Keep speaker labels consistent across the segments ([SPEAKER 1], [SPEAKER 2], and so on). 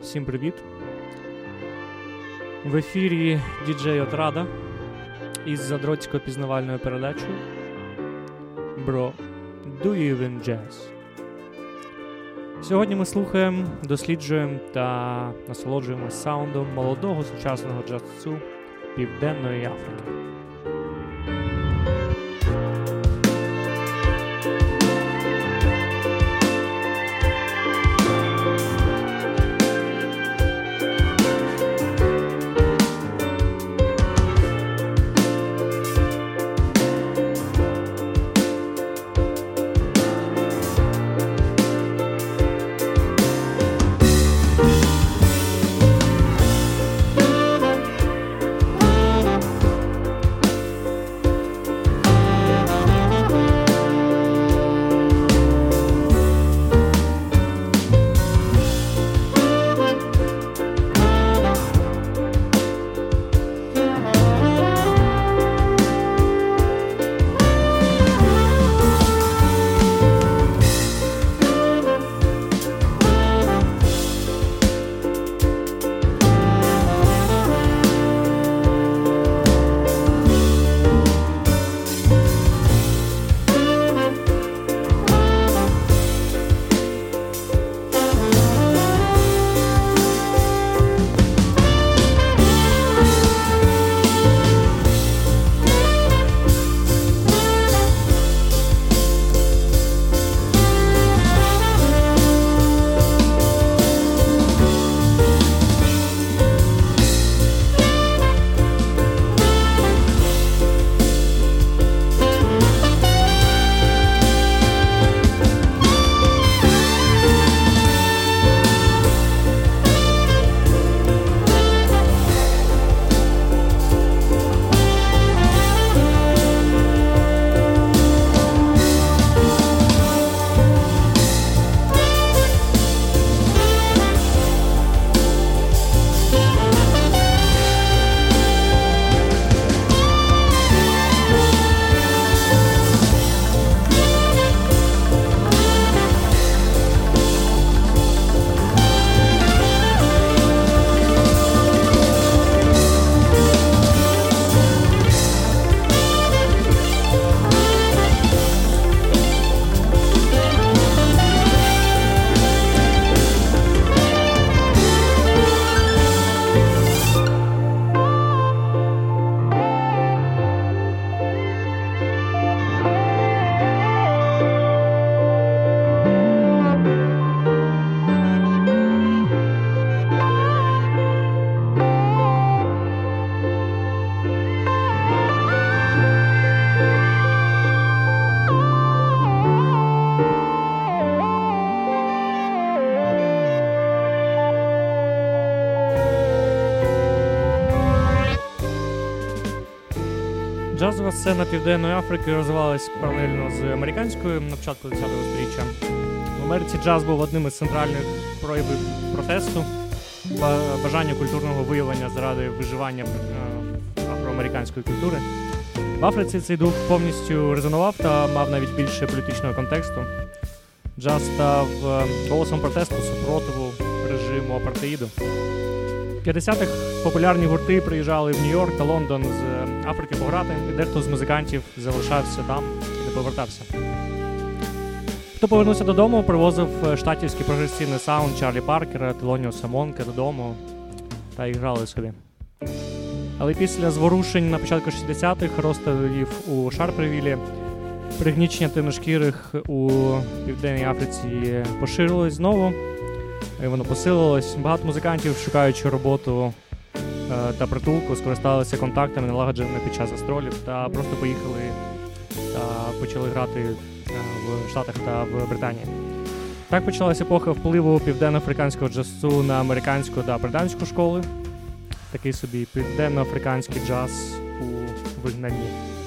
[SPEAKER 1] Всім привіт! В ефірі діджей Отрада із задротською пізнавальною передачею Bro, Do You Even Jazz. Сьогодні ми слухаємо, досліджуємо та насолоджуємося саундом молодого сучасного джазцю Південної Африки. Сцена Південної Африки розвивалась паралельно з американською на початку 10-го сторіччя. В Америці джаз був одним із центральних проявів протесту, бажання культурного виявлення заради виживання е, афроамериканської культури. В Африці цей дух повністю резонував та мав навіть більше політичного контексту. Джаз став е, голосом протесту супротиву режиму апартеїду. 50-х популярні гурти приїжджали в Нью-Йорк та Лондон з е, Африки пограти, і дехто з музикантів залишався там і не повертався. Хто повернувся додому, привозив е, штатівський прогресивний саунд Чарлі Паркера, Телоніо Самонка додому та і грали собі. Але після зворушень на початку 60-х розстрілів у Шарпревілі пригнічення темношкірих у Південній Африці поширилось знову і воно посилилось. Багато музикантів, шукаючи роботу е, та притулку, скористалися контактами, налагодженими під час гастролів, та просто поїхали та почали грати е, в Штатах та в Британії. Так почалася епоха впливу південно-африканського джазу на американську та британську школи. Такий собі південно-африканський джаз у вигнанні.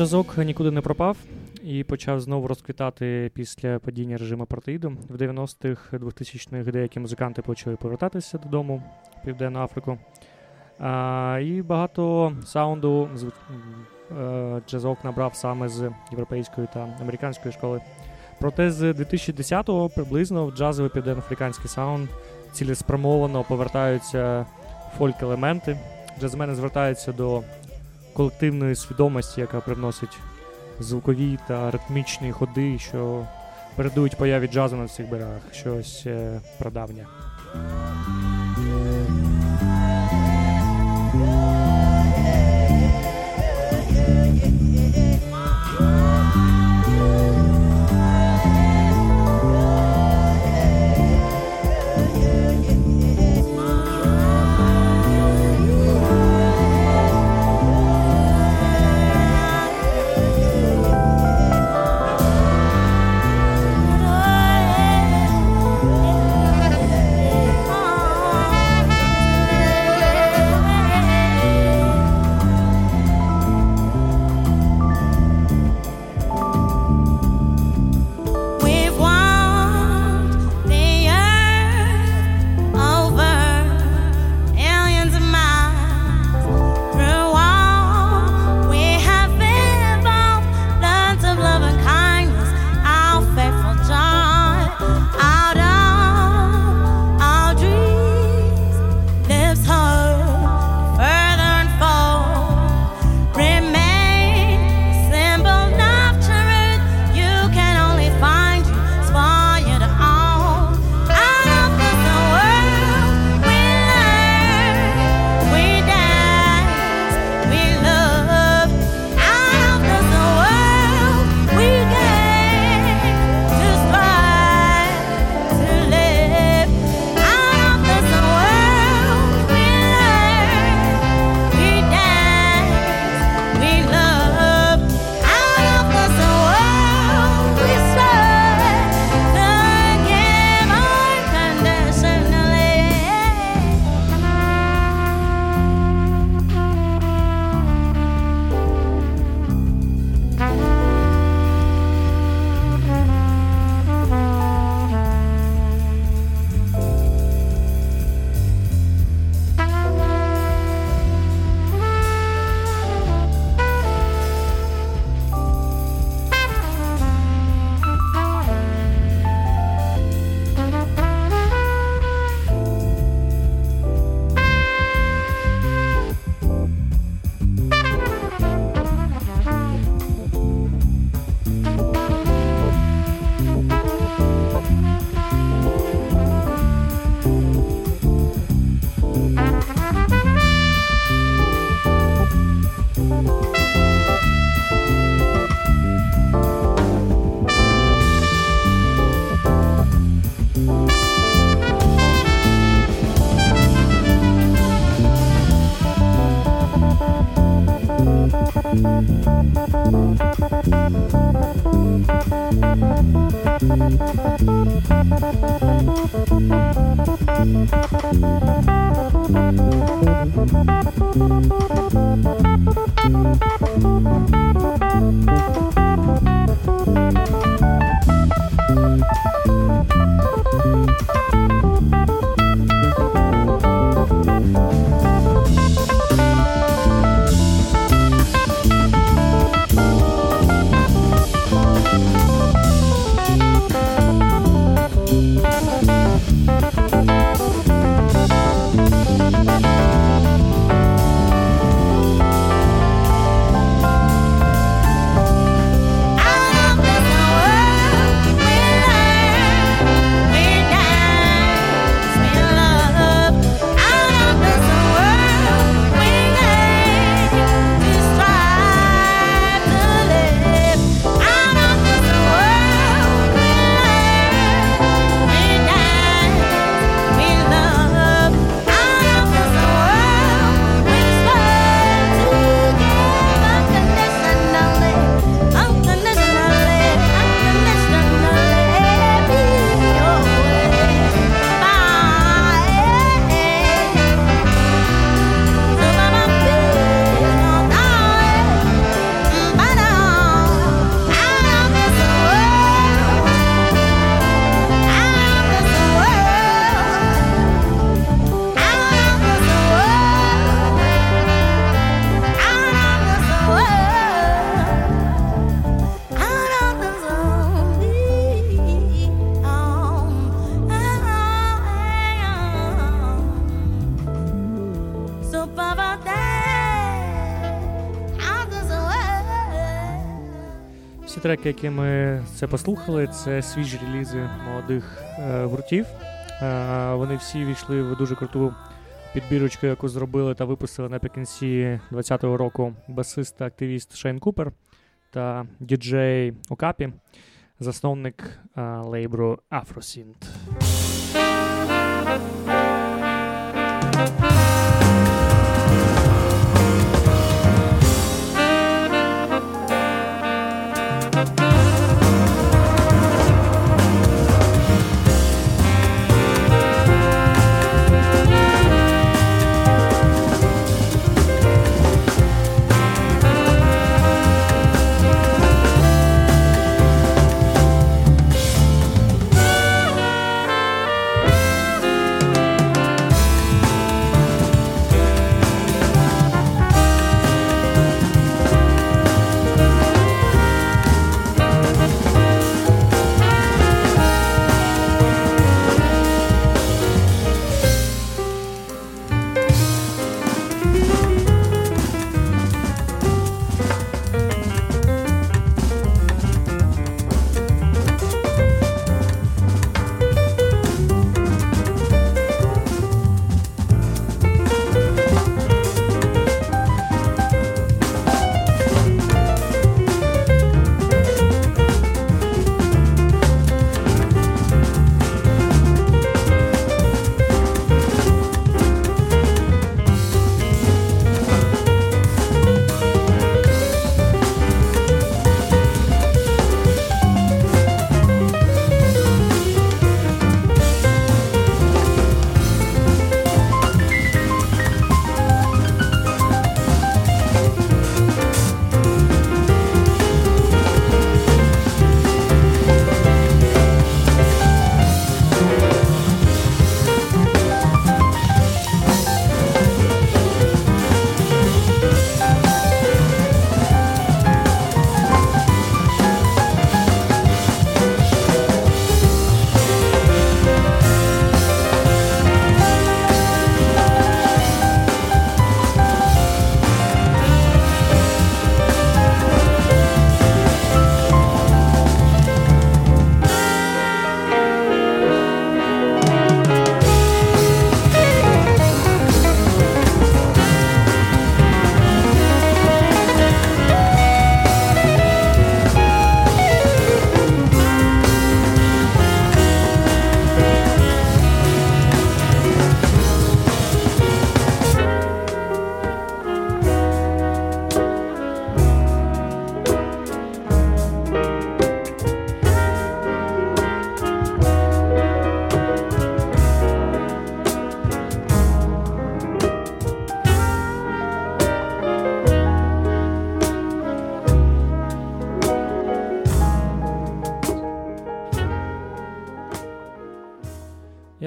[SPEAKER 2] Джазок нікуди не пропав і почав знову розквітати після падіння режиму апартеїду. В 90-х, 2000-х деякі музиканти почали повертатися додому в Південну Африку. А, І багато саунду з, е, джазок набрав саме з європейської та американської школи. Проте з 2010-го приблизно в джазовий південноафриканський саунд цілеспрямовано повертаються фольк-елементи. Джазмени звертаються до колективної свідомості, яка привносить звукові та ритмічні ходи, що передують появі джазу на цих берегах, щось е, прадавнє.
[SPEAKER 1] Треки, які ми це послухали, це свіжі релізи молодих е, гуртів. Е, вони всі ввійшли в дуже круту підбірочку, яку зробили та випустили наприкінці 2020 року басист та активіст Шейн Купер та діджей Окапі, засновник е, лейблу Афросінт.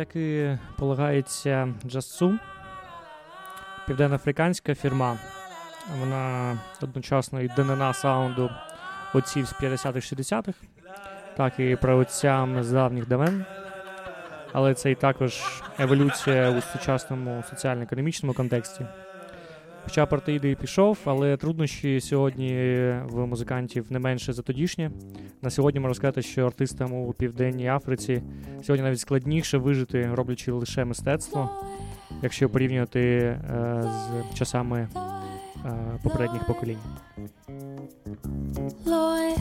[SPEAKER 1] Як і полагається Джасу, південноафриканська фірма. Вона одночасно і ДНА саунду отців з 50-х-60-х, так і правоцям з давніх давен. Але це і також еволюція у сучасному соціально-економічному контексті. Хоча партиїди і пішов, але труднощі сьогодні в музикантів не менше за тодішні. На сьогодні можна сказати, що артистам у Південній Африці сьогодні навіть складніше вижити, роблячи лише мистецтво, якщо порівнювати е, з часами е, попередніх поколінь. Лой.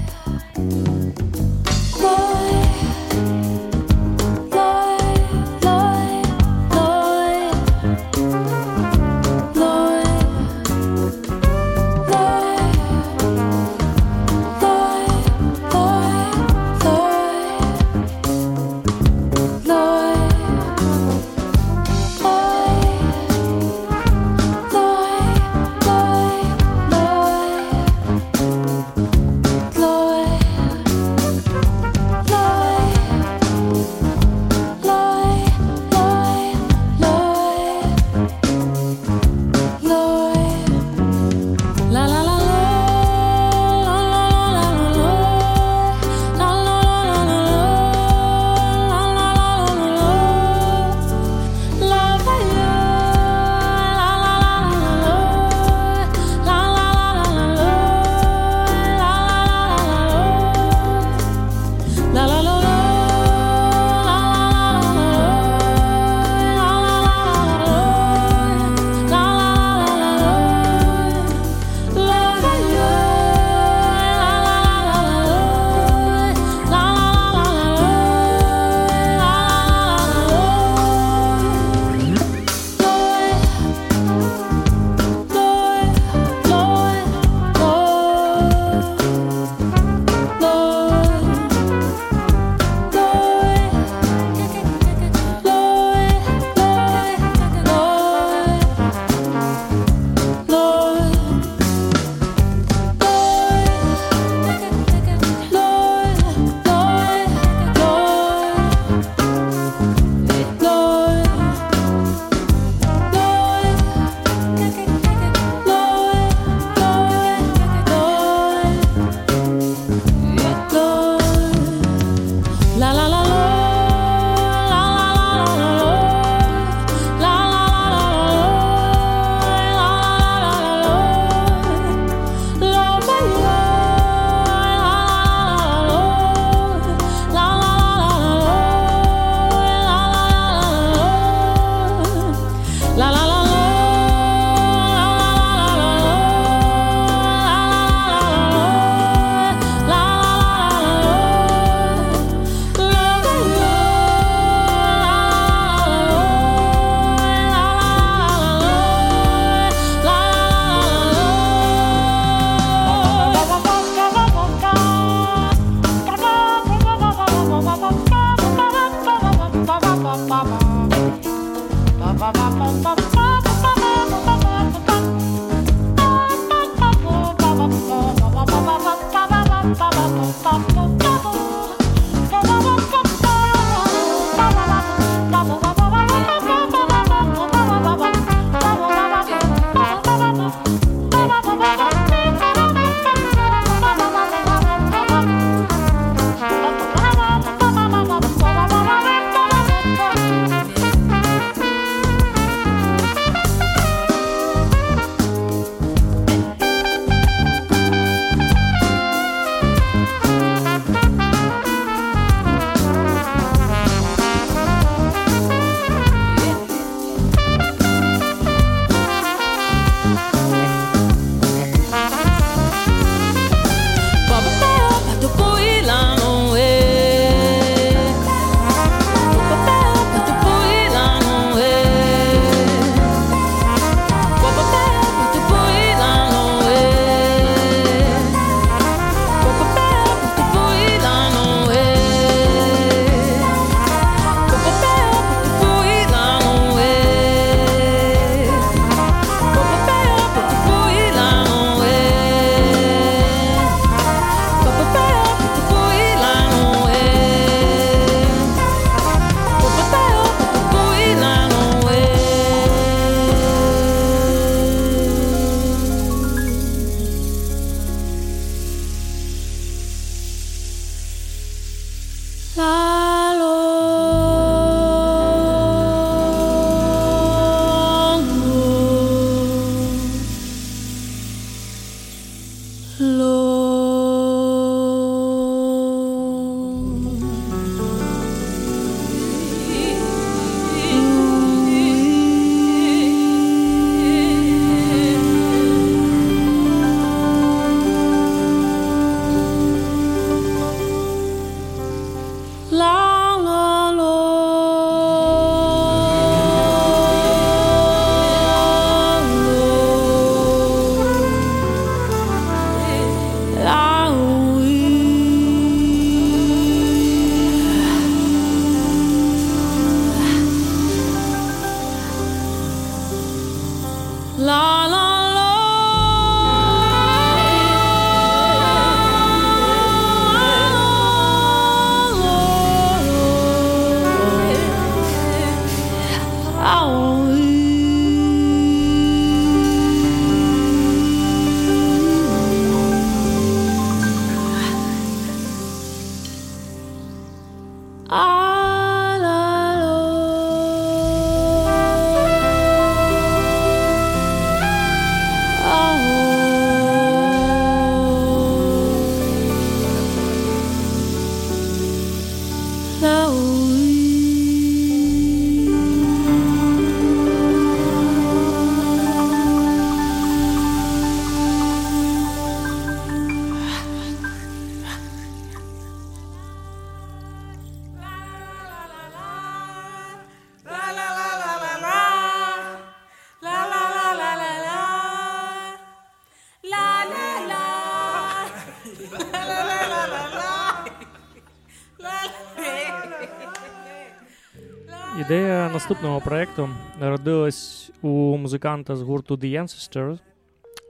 [SPEAKER 1] Проєкту народилась у музиканта з гурту The Ancestors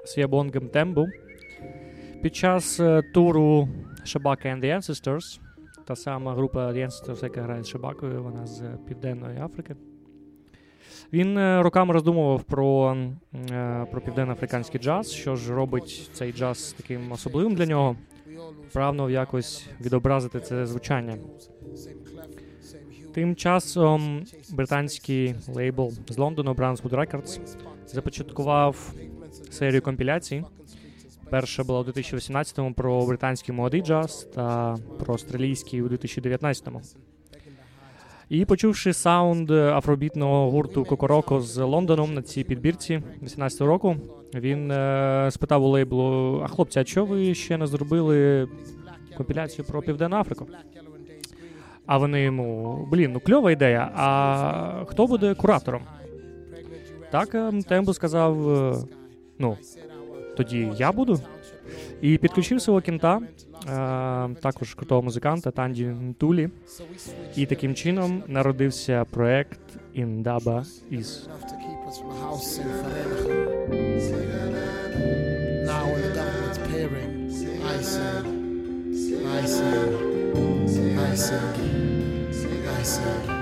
[SPEAKER 1] з Ябонгем Тембу. Під час е, туру Шабака and the Ancestors, та сама група The Ancestors, яка грає з Шабакою, вона з Південної Африки. Він е, роками роздумував про е, про південноафриканський джаз, що ж робить цей джаз таким особливим для нього. Прагнув якось відобразити це звучання. Тим часом британський лейбл з Лондону Brunswood Records започаткував серію компіляцій. Перша була у 2018-му про британський молодий джаз та про австралійський у 2019-му. І почувши саунд афробітного гурту Кокороко з Лондоном на цій підбірці 18-го року, він е, спитав у лейблу: А хлопці, а чого ви ще не зробили компіляцію про Південну Африку? А вони йому, блін, ну кльова ідея. А хто буде куратором? Так, ем, Тембо сказав: е, ну, тоді я буду. І підключив свого кінта, е, також крутого музиканта Танді Тулі. І таким чином народився проект Індаба
[SPEAKER 3] Farenha. Now when the I sing, I sing, sangue, se
[SPEAKER 4] sangue.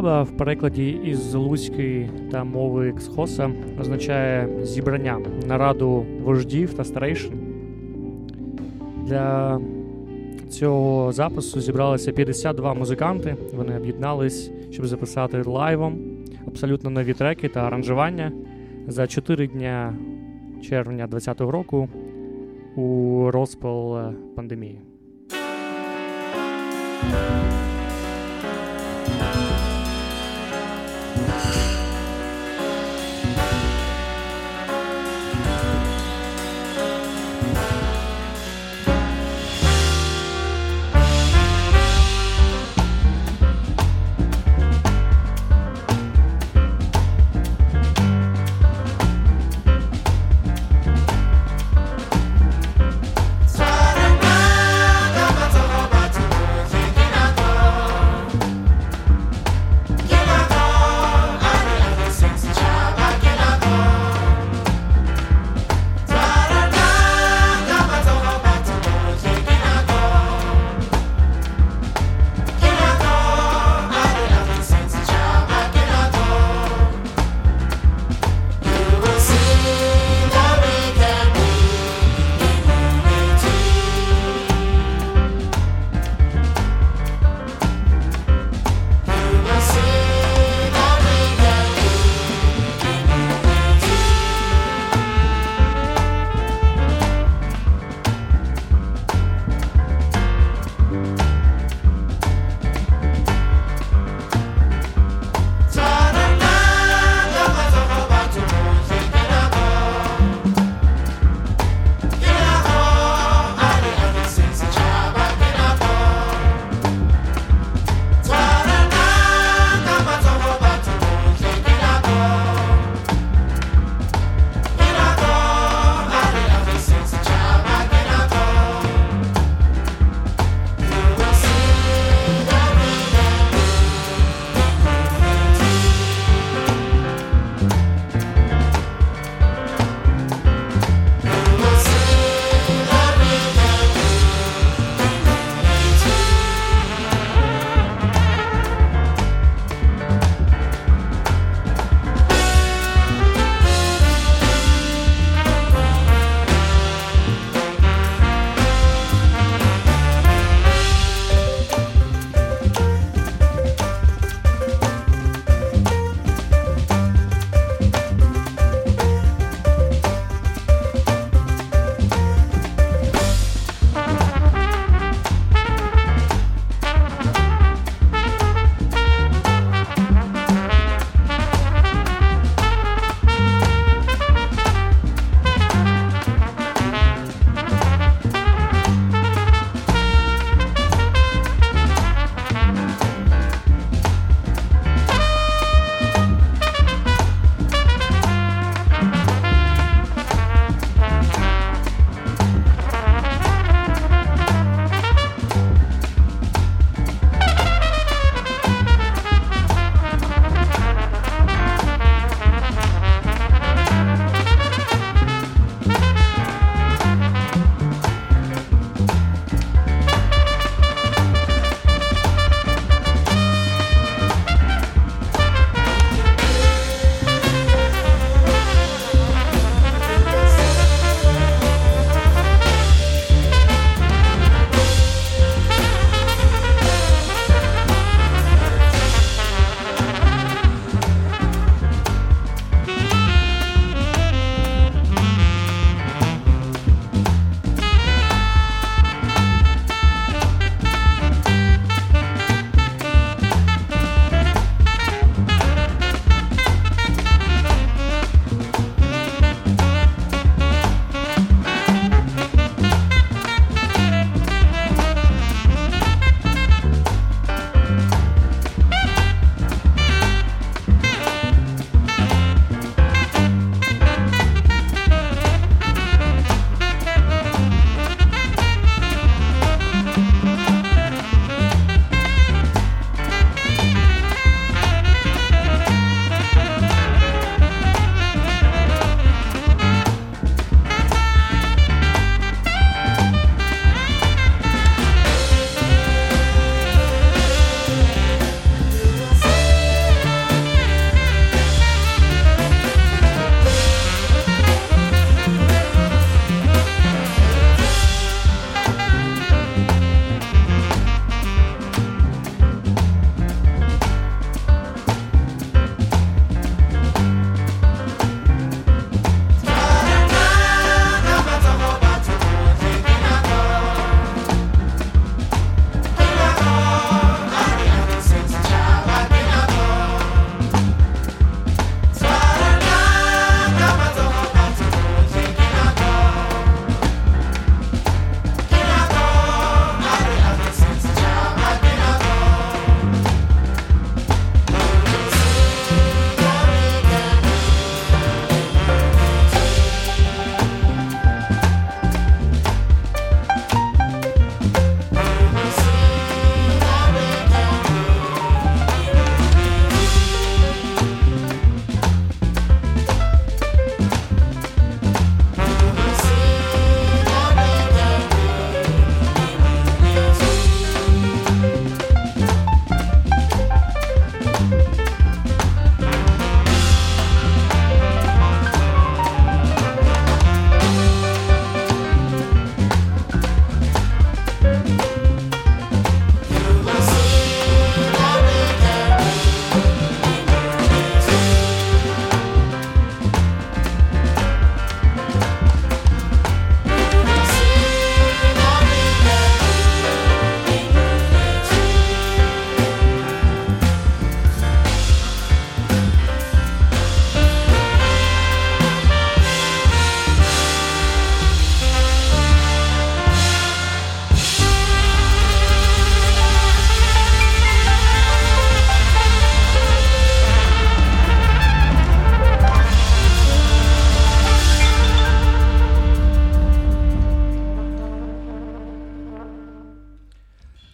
[SPEAKER 1] Індаба в перекладі із луцької та мови ксхоса означає зібрання нараду вождів та старейшин. Для цього запису зібралися 52 музиканти. Вони об'єднались, щоб записати лайвом абсолютно нові треки та аранжування за 4 дня червня 2020 року у розпал е, пандемії.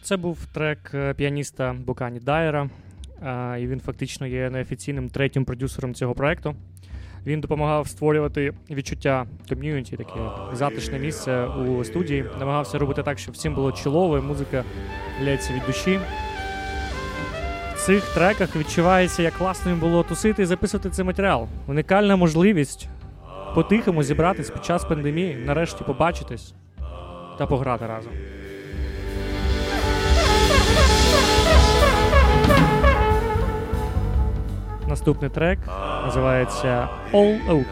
[SPEAKER 5] Це був трек е, піаніста Букані Дайера, і він фактично є неофіційним третім продюсером цього проекту. Він допомагав створювати відчуття ком'юніті, таке затишне місце у студії. Намагався робити так, щоб всім було чолово, і музика лється від душі. В цих треках відчувається, як класно їм було тусити і записувати цей матеріал. Унікальна можливість по-тихому зібратись під час пандемії, нарешті побачитись та пограти разом. Наступний трек називається All OK.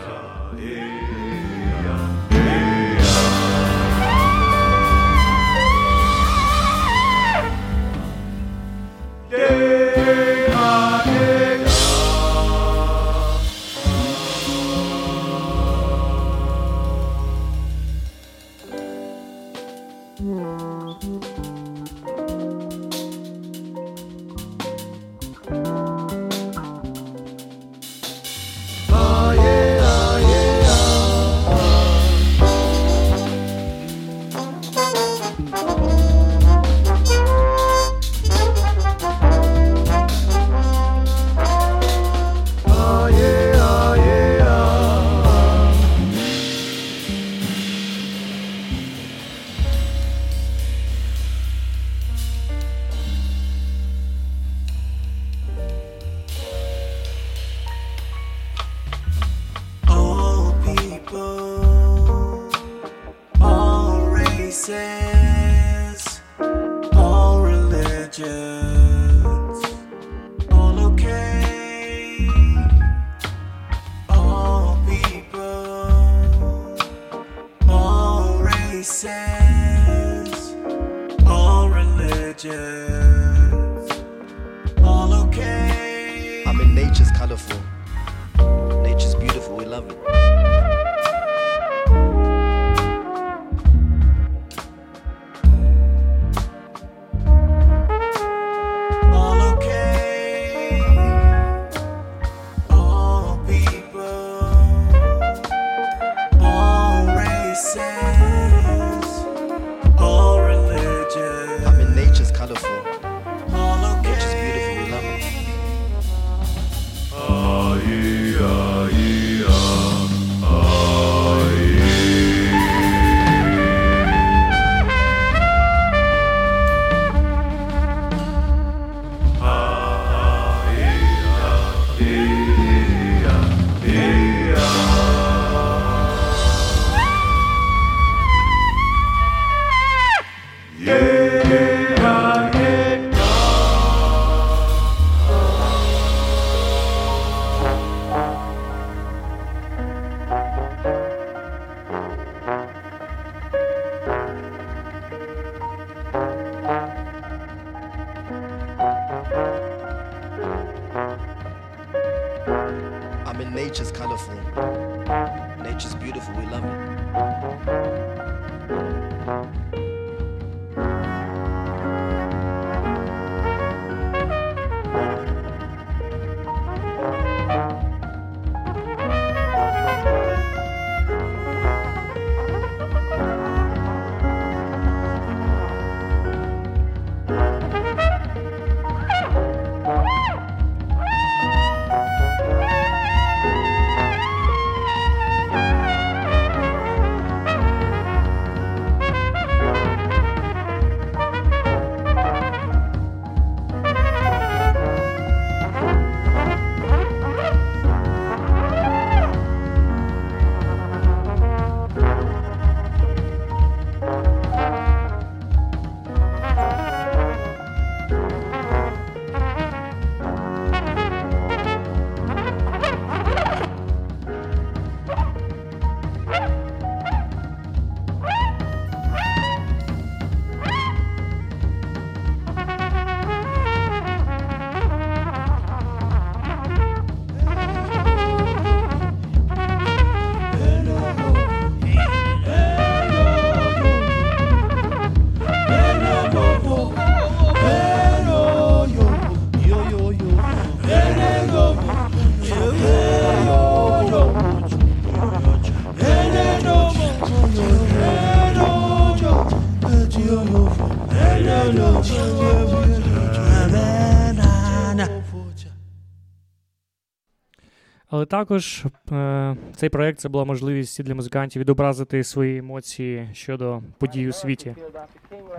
[SPEAKER 1] Але також е, цей проект це була можливість для музикантів відобразити свої емоції щодо подій у світі.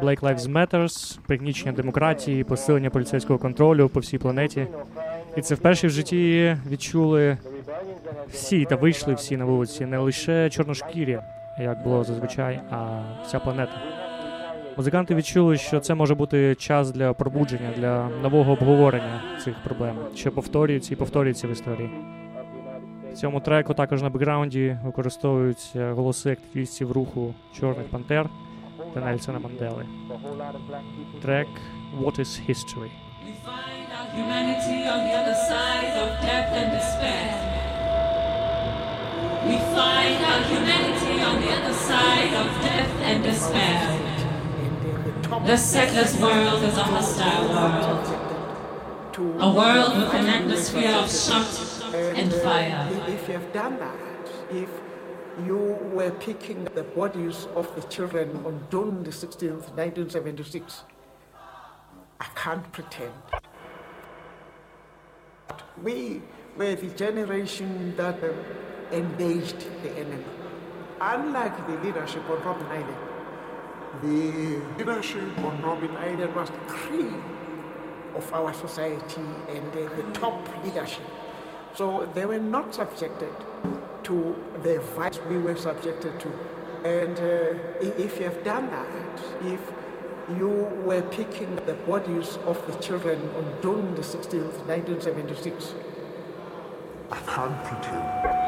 [SPEAKER 1] Black Lives Matters, пригнічення демократії, посилення поліцейського контролю по всій планеті. І це вперше в житті відчули всі та вийшли всі на вулиці, не лише чорношкірі, як було зазвичай, а вся планета. Музиканти відчули, що це може бути час для пробудження, для нового обговорення цих проблем, що повторюються і повторюються в історії. Цьому треку також на бекграунді використовуються голоси активістів руху Чорних Пантер та Нельсона Мандели. Трек What is History.
[SPEAKER 6] Humanity on the other side of death and despair. We find our humanity on the other side of death and despair. The settler's world is a hostile world, a world with an atmosphere of shot and fire.
[SPEAKER 7] If you have done that, if you were picking the bodies of the children on June the 16th, 1976, I can't pretend. We were the generation that engaged the enemy. Unlike the leadership on Robben Island, the leadership on Robben Island was the cream of our society and uh, the top leadership. So they were not subjected to the vice we were subjected to. And uh, if you have done that, if you were picking the bodies of the children on June the 16th, 1976,
[SPEAKER 8] I can't pretend.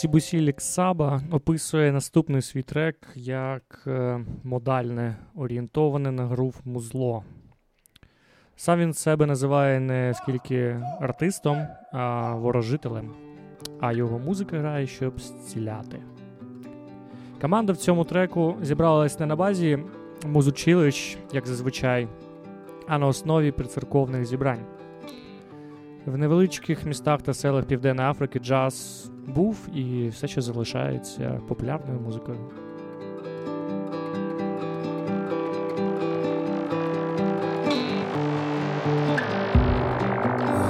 [SPEAKER 1] Гітарист Сібусі Саба описує наступний свій трек як е, модальне, орієнтоване на грув музло. Сам він себе називає не скільки артистом, а ворожителем, а його музика грає, щоб зціляти. Команда в цьому треку зібралась не на базі музучилищ, як зазвичай, а на основі прицерковних зібрань. В невеличких містах та селах Південної Африки джаз був і все ще залишається популярною музикою.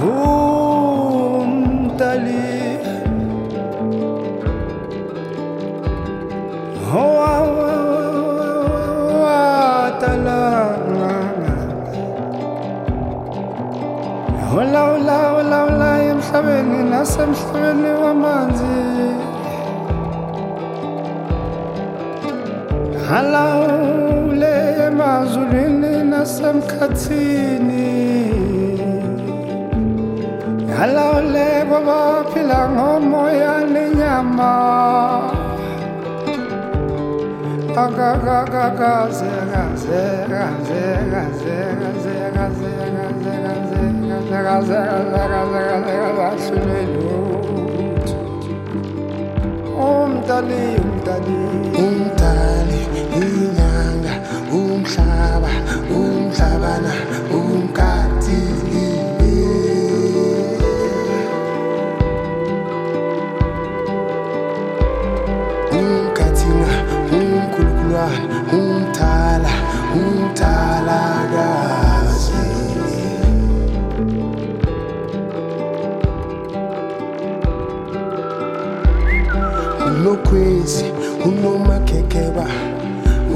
[SPEAKER 9] Umdali emhlabeni nasemhlabeni wamanzi Halawule emazulwini nasemkhathini Halawule kwabaphila ngomoya nenyama Akakakaze kaze kaze kaze kaze kaze kaze zaka zaka zaka zaka zaka umdali umdali
[SPEAKER 10] umhlaba umhlabana um magaba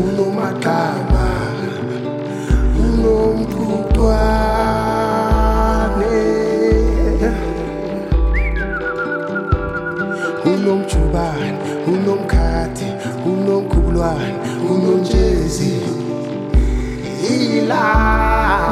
[SPEAKER 10] unomagaba unomkhutwane unomjubane unomkhadi unomkhulwane unomjezi
[SPEAKER 2] ilaa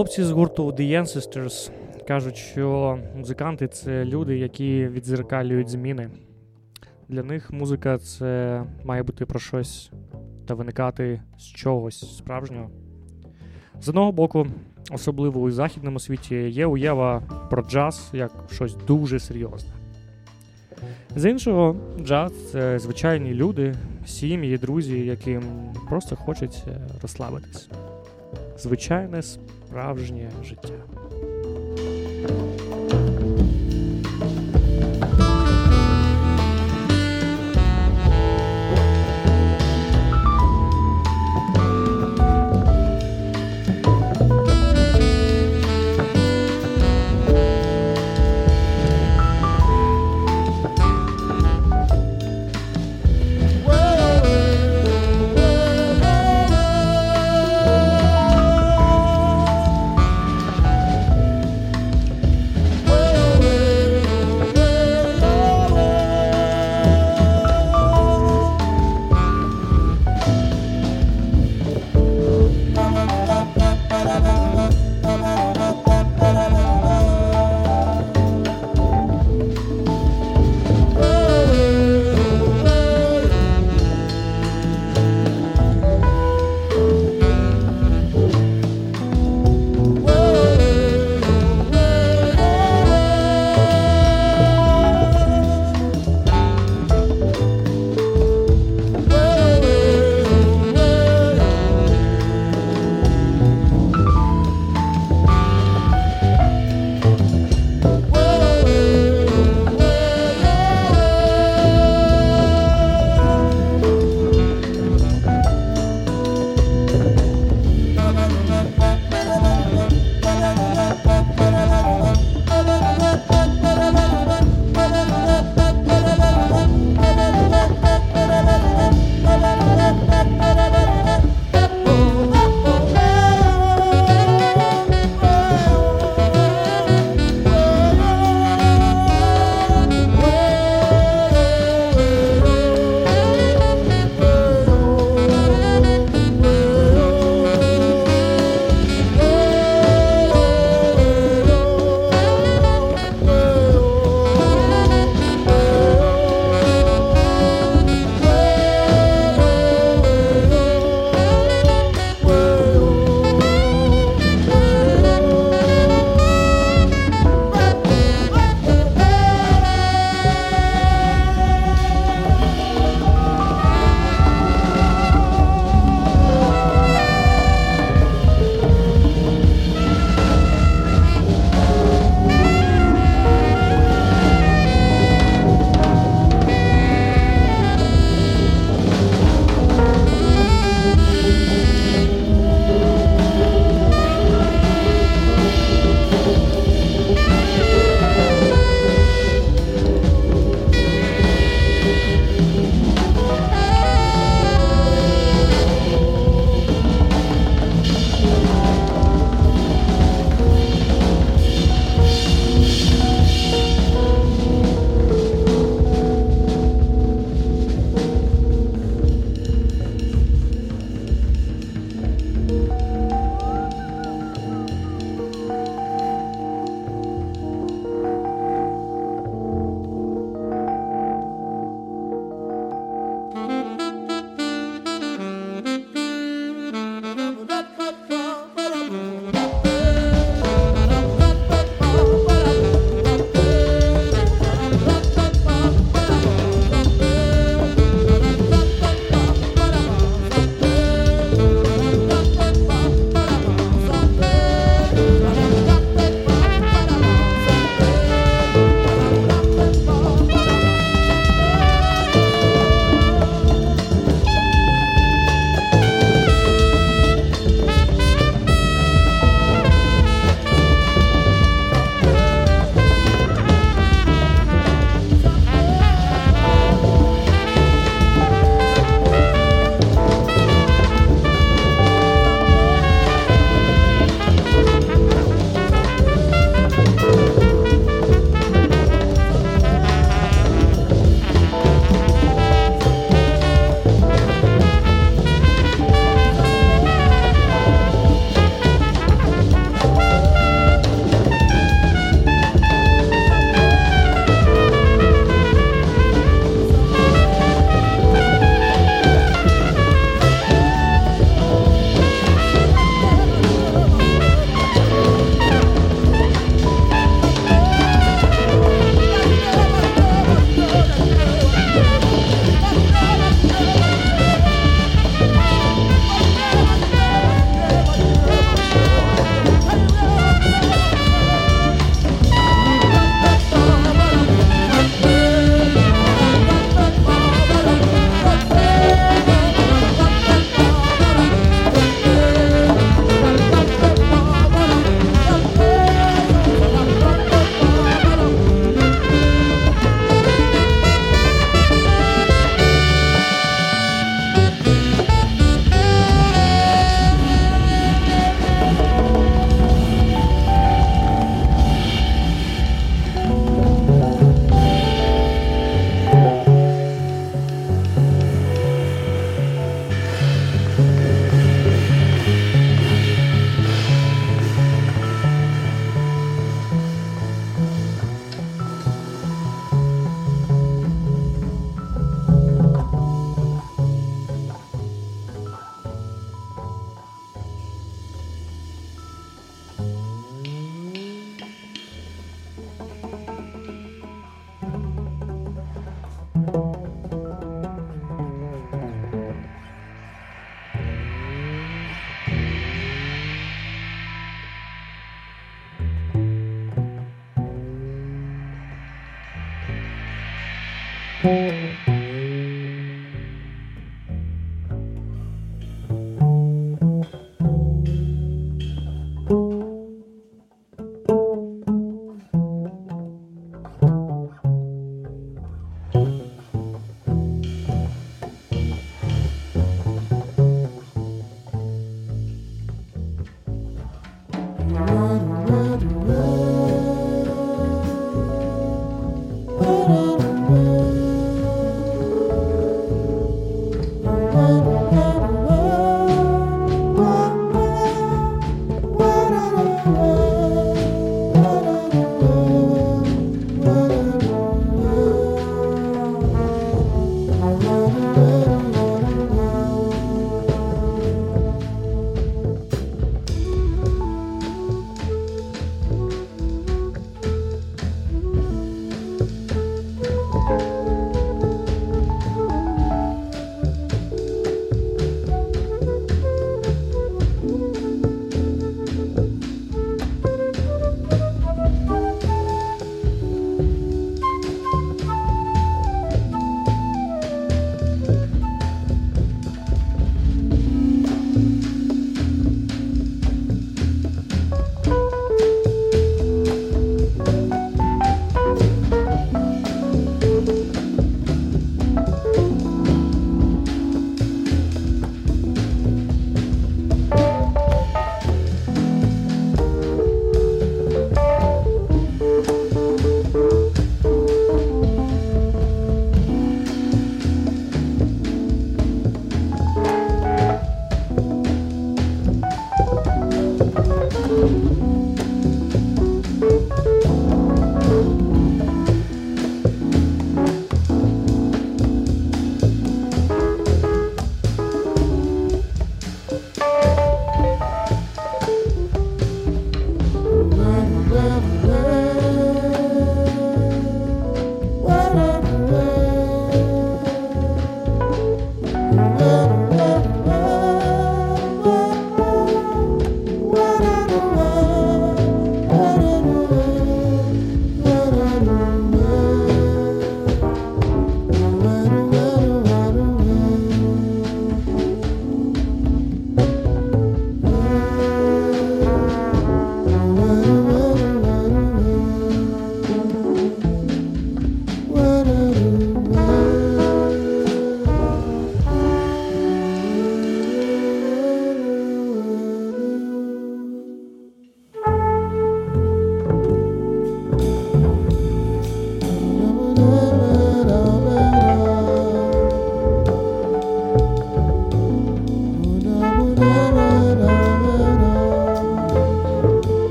[SPEAKER 1] Хлопці з гурту The Ancestors кажуть, що музиканти це люди, які відзеркалюють зміни. Для них музика це має бути про щось та виникати з чогось справжнього. З одного боку, особливо у західному світі, є уява про джаз як щось дуже серйозне. З іншого, джаз це звичайні люди, сім'ї, друзі, яким просто хочеться розслабитись. Звичайне справжнє життя.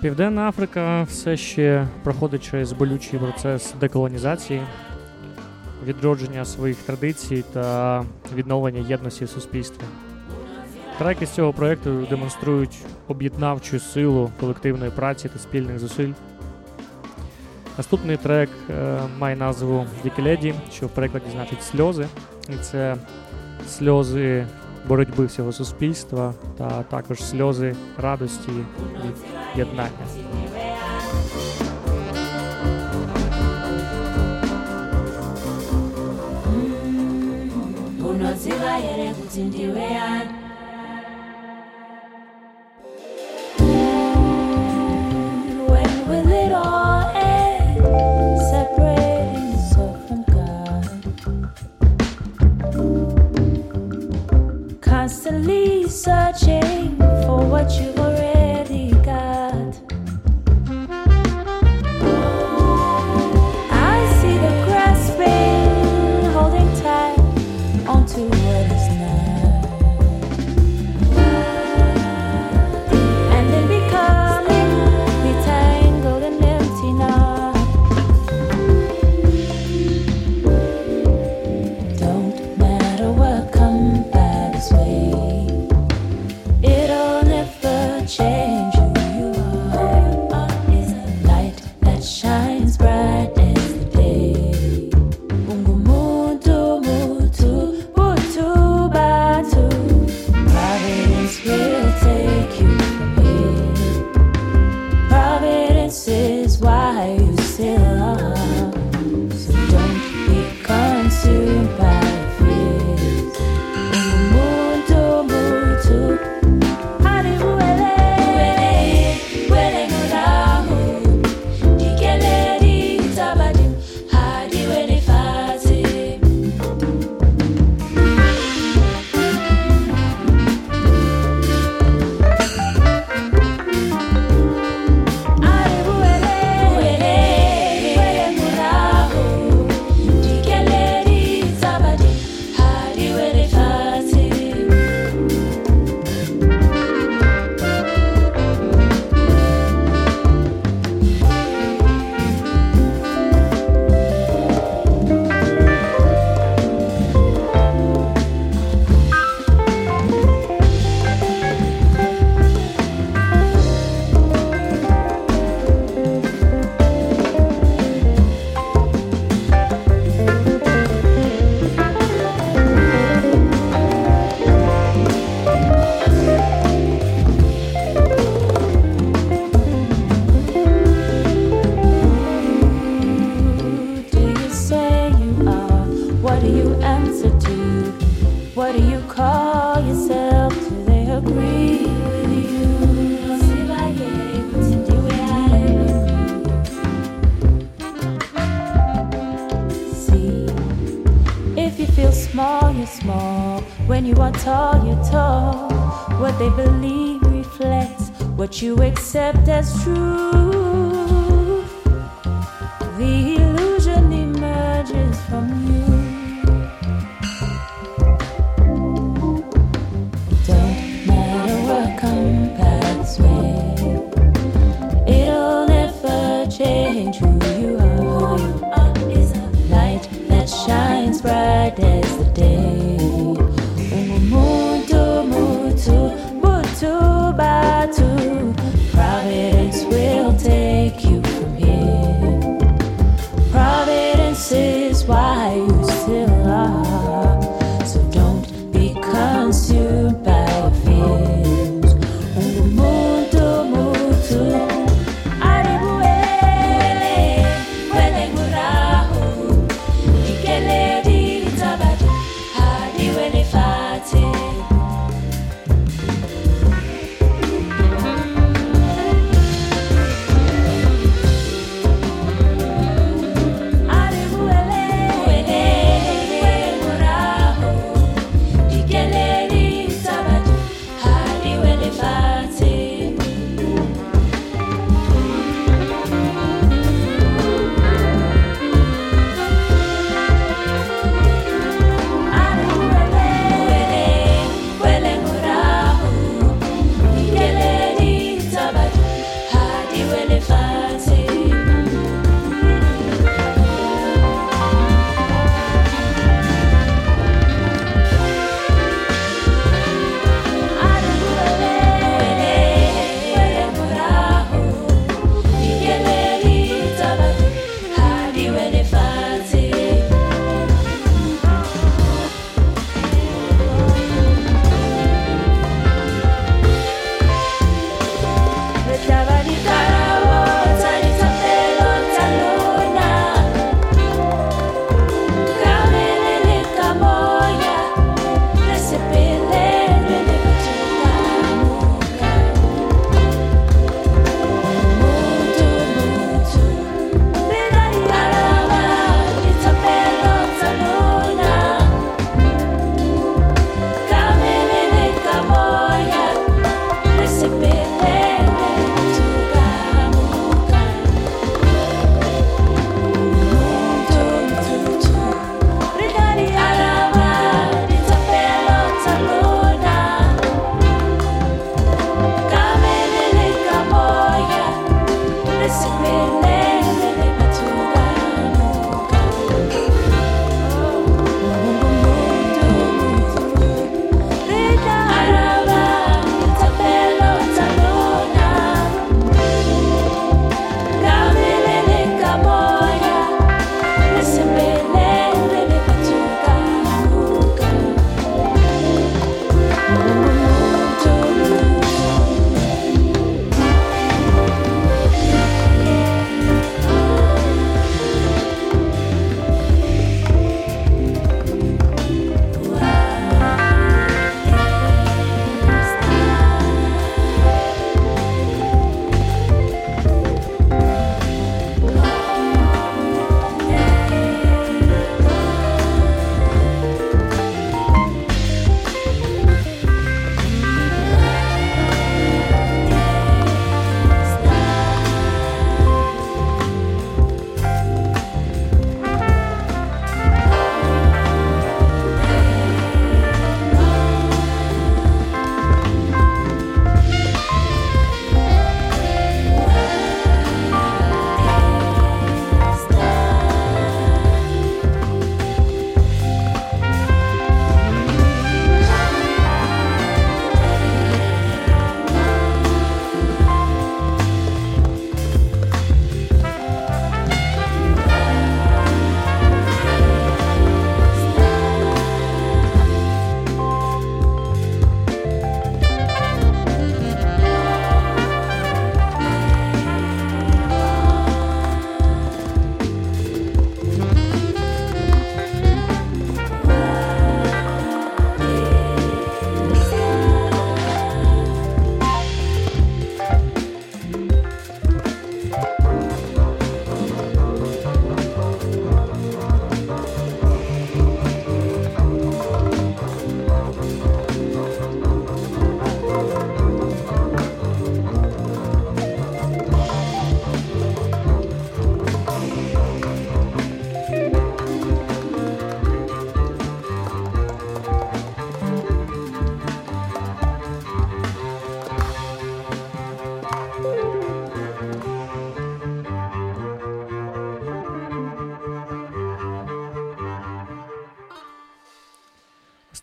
[SPEAKER 1] Південна Африка все ще проходить через болючий процес деколонізації, відродження своїх традицій та відновлення єдності в суспільстві. Треки з цього проєкту демонструють об'єднавчу силу колективної праці та спільних зусиль. Наступний трек е, має назву Дікеледі, що в перекладі значить сльози. І це сльози боротьби всього суспільства та також сльози радості від jednania.
[SPEAKER 11] unoziva here kuti ndiwe Constantly searching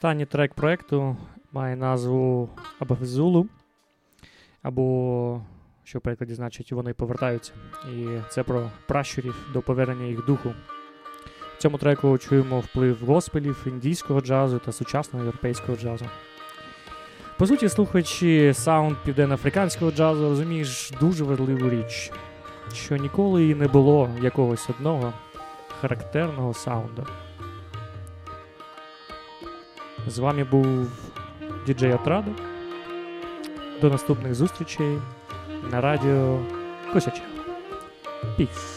[SPEAKER 1] Останній трек проекту має назву Абафзулу, або, що в перекладі значить, вони повертаються. І це про пращурів до повернення їх духу. В цьому треку чуємо вплив госпелів, індійського джазу та сучасного європейського джазу. По суті, слухаючи саунд південноафриканського джазу, розумієш дуже важливу річ, що ніколи і не було якогось одного характерного саунду. З вами був діджей Отрадо. До наступних зустрічей на радіо Косяча. Піс.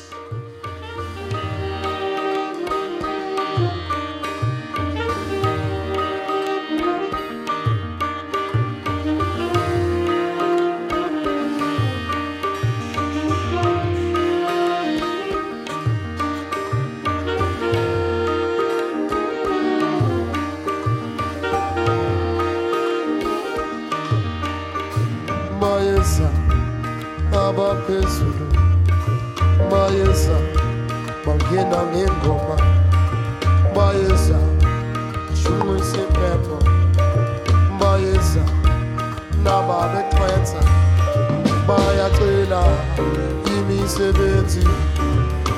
[SPEAKER 4] Abaphezulu mayeza bangena ngengoma mayeza shumisa impepho mayeza nababexhensa bayacela imisebenzi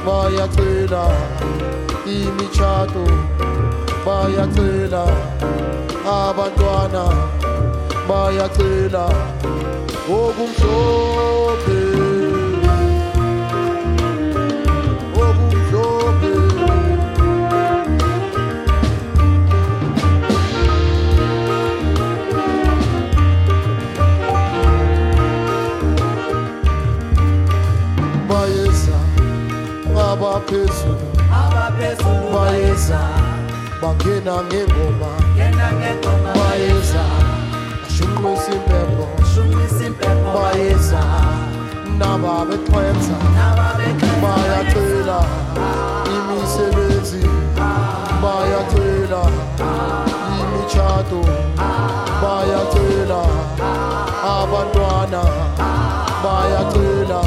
[SPEAKER 4] bayacela imitshato bayacela abantwana bayacela okumhlophe abaphezulu bayeza bangena ngengoma bayeza shumisa impepho bayeza nababexhensa bayacela imisebenzi bayacela imitshato bayacela abantwana bayacela